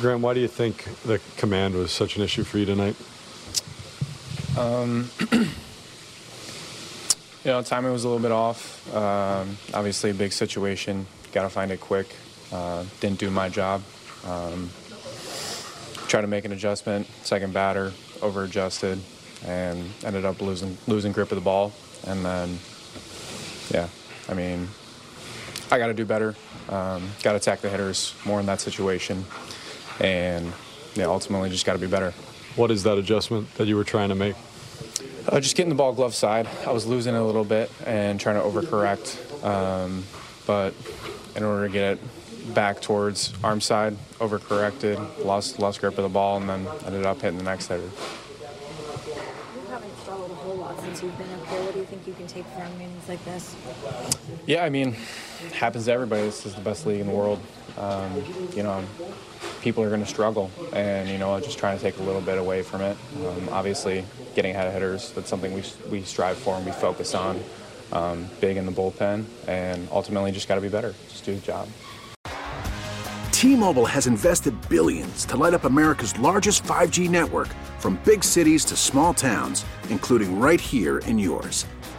Grant, why do you think the command was such an issue for you tonight? Um, you know, timing was a little bit off. Um, obviously, a big situation. Got to find it quick. Uh, didn't do my job. Um, tried to make an adjustment. Second batter, over adjusted, and ended up losing losing grip of the ball. And then, yeah, I mean, I got to do better. Um, got to attack the hitters more in that situation, and yeah, ultimately just got to be better. What is that adjustment that you were trying to make? Uh, just getting the ball glove side. I was losing it a little bit and trying to overcorrect, um, but in order to get it back towards arm side, overcorrected, lost lost grip of the ball, and then ended up hitting the next hitter. You haven't struggled a whole lot since you've been up here. What do you think you can take from innings like this? Yeah, I mean, happens to everybody. This is the best league in the world. Um, you know, people are going to struggle, and you know, just trying to take a little bit away from it. Um, obviously, getting ahead of hitters that's something we we strive for and we focus on. Um, big in the bullpen, and ultimately, just got to be better. Just do the job. T-Mobile has invested billions to light up America's largest 5G network, from big cities to small towns, including right here in yours.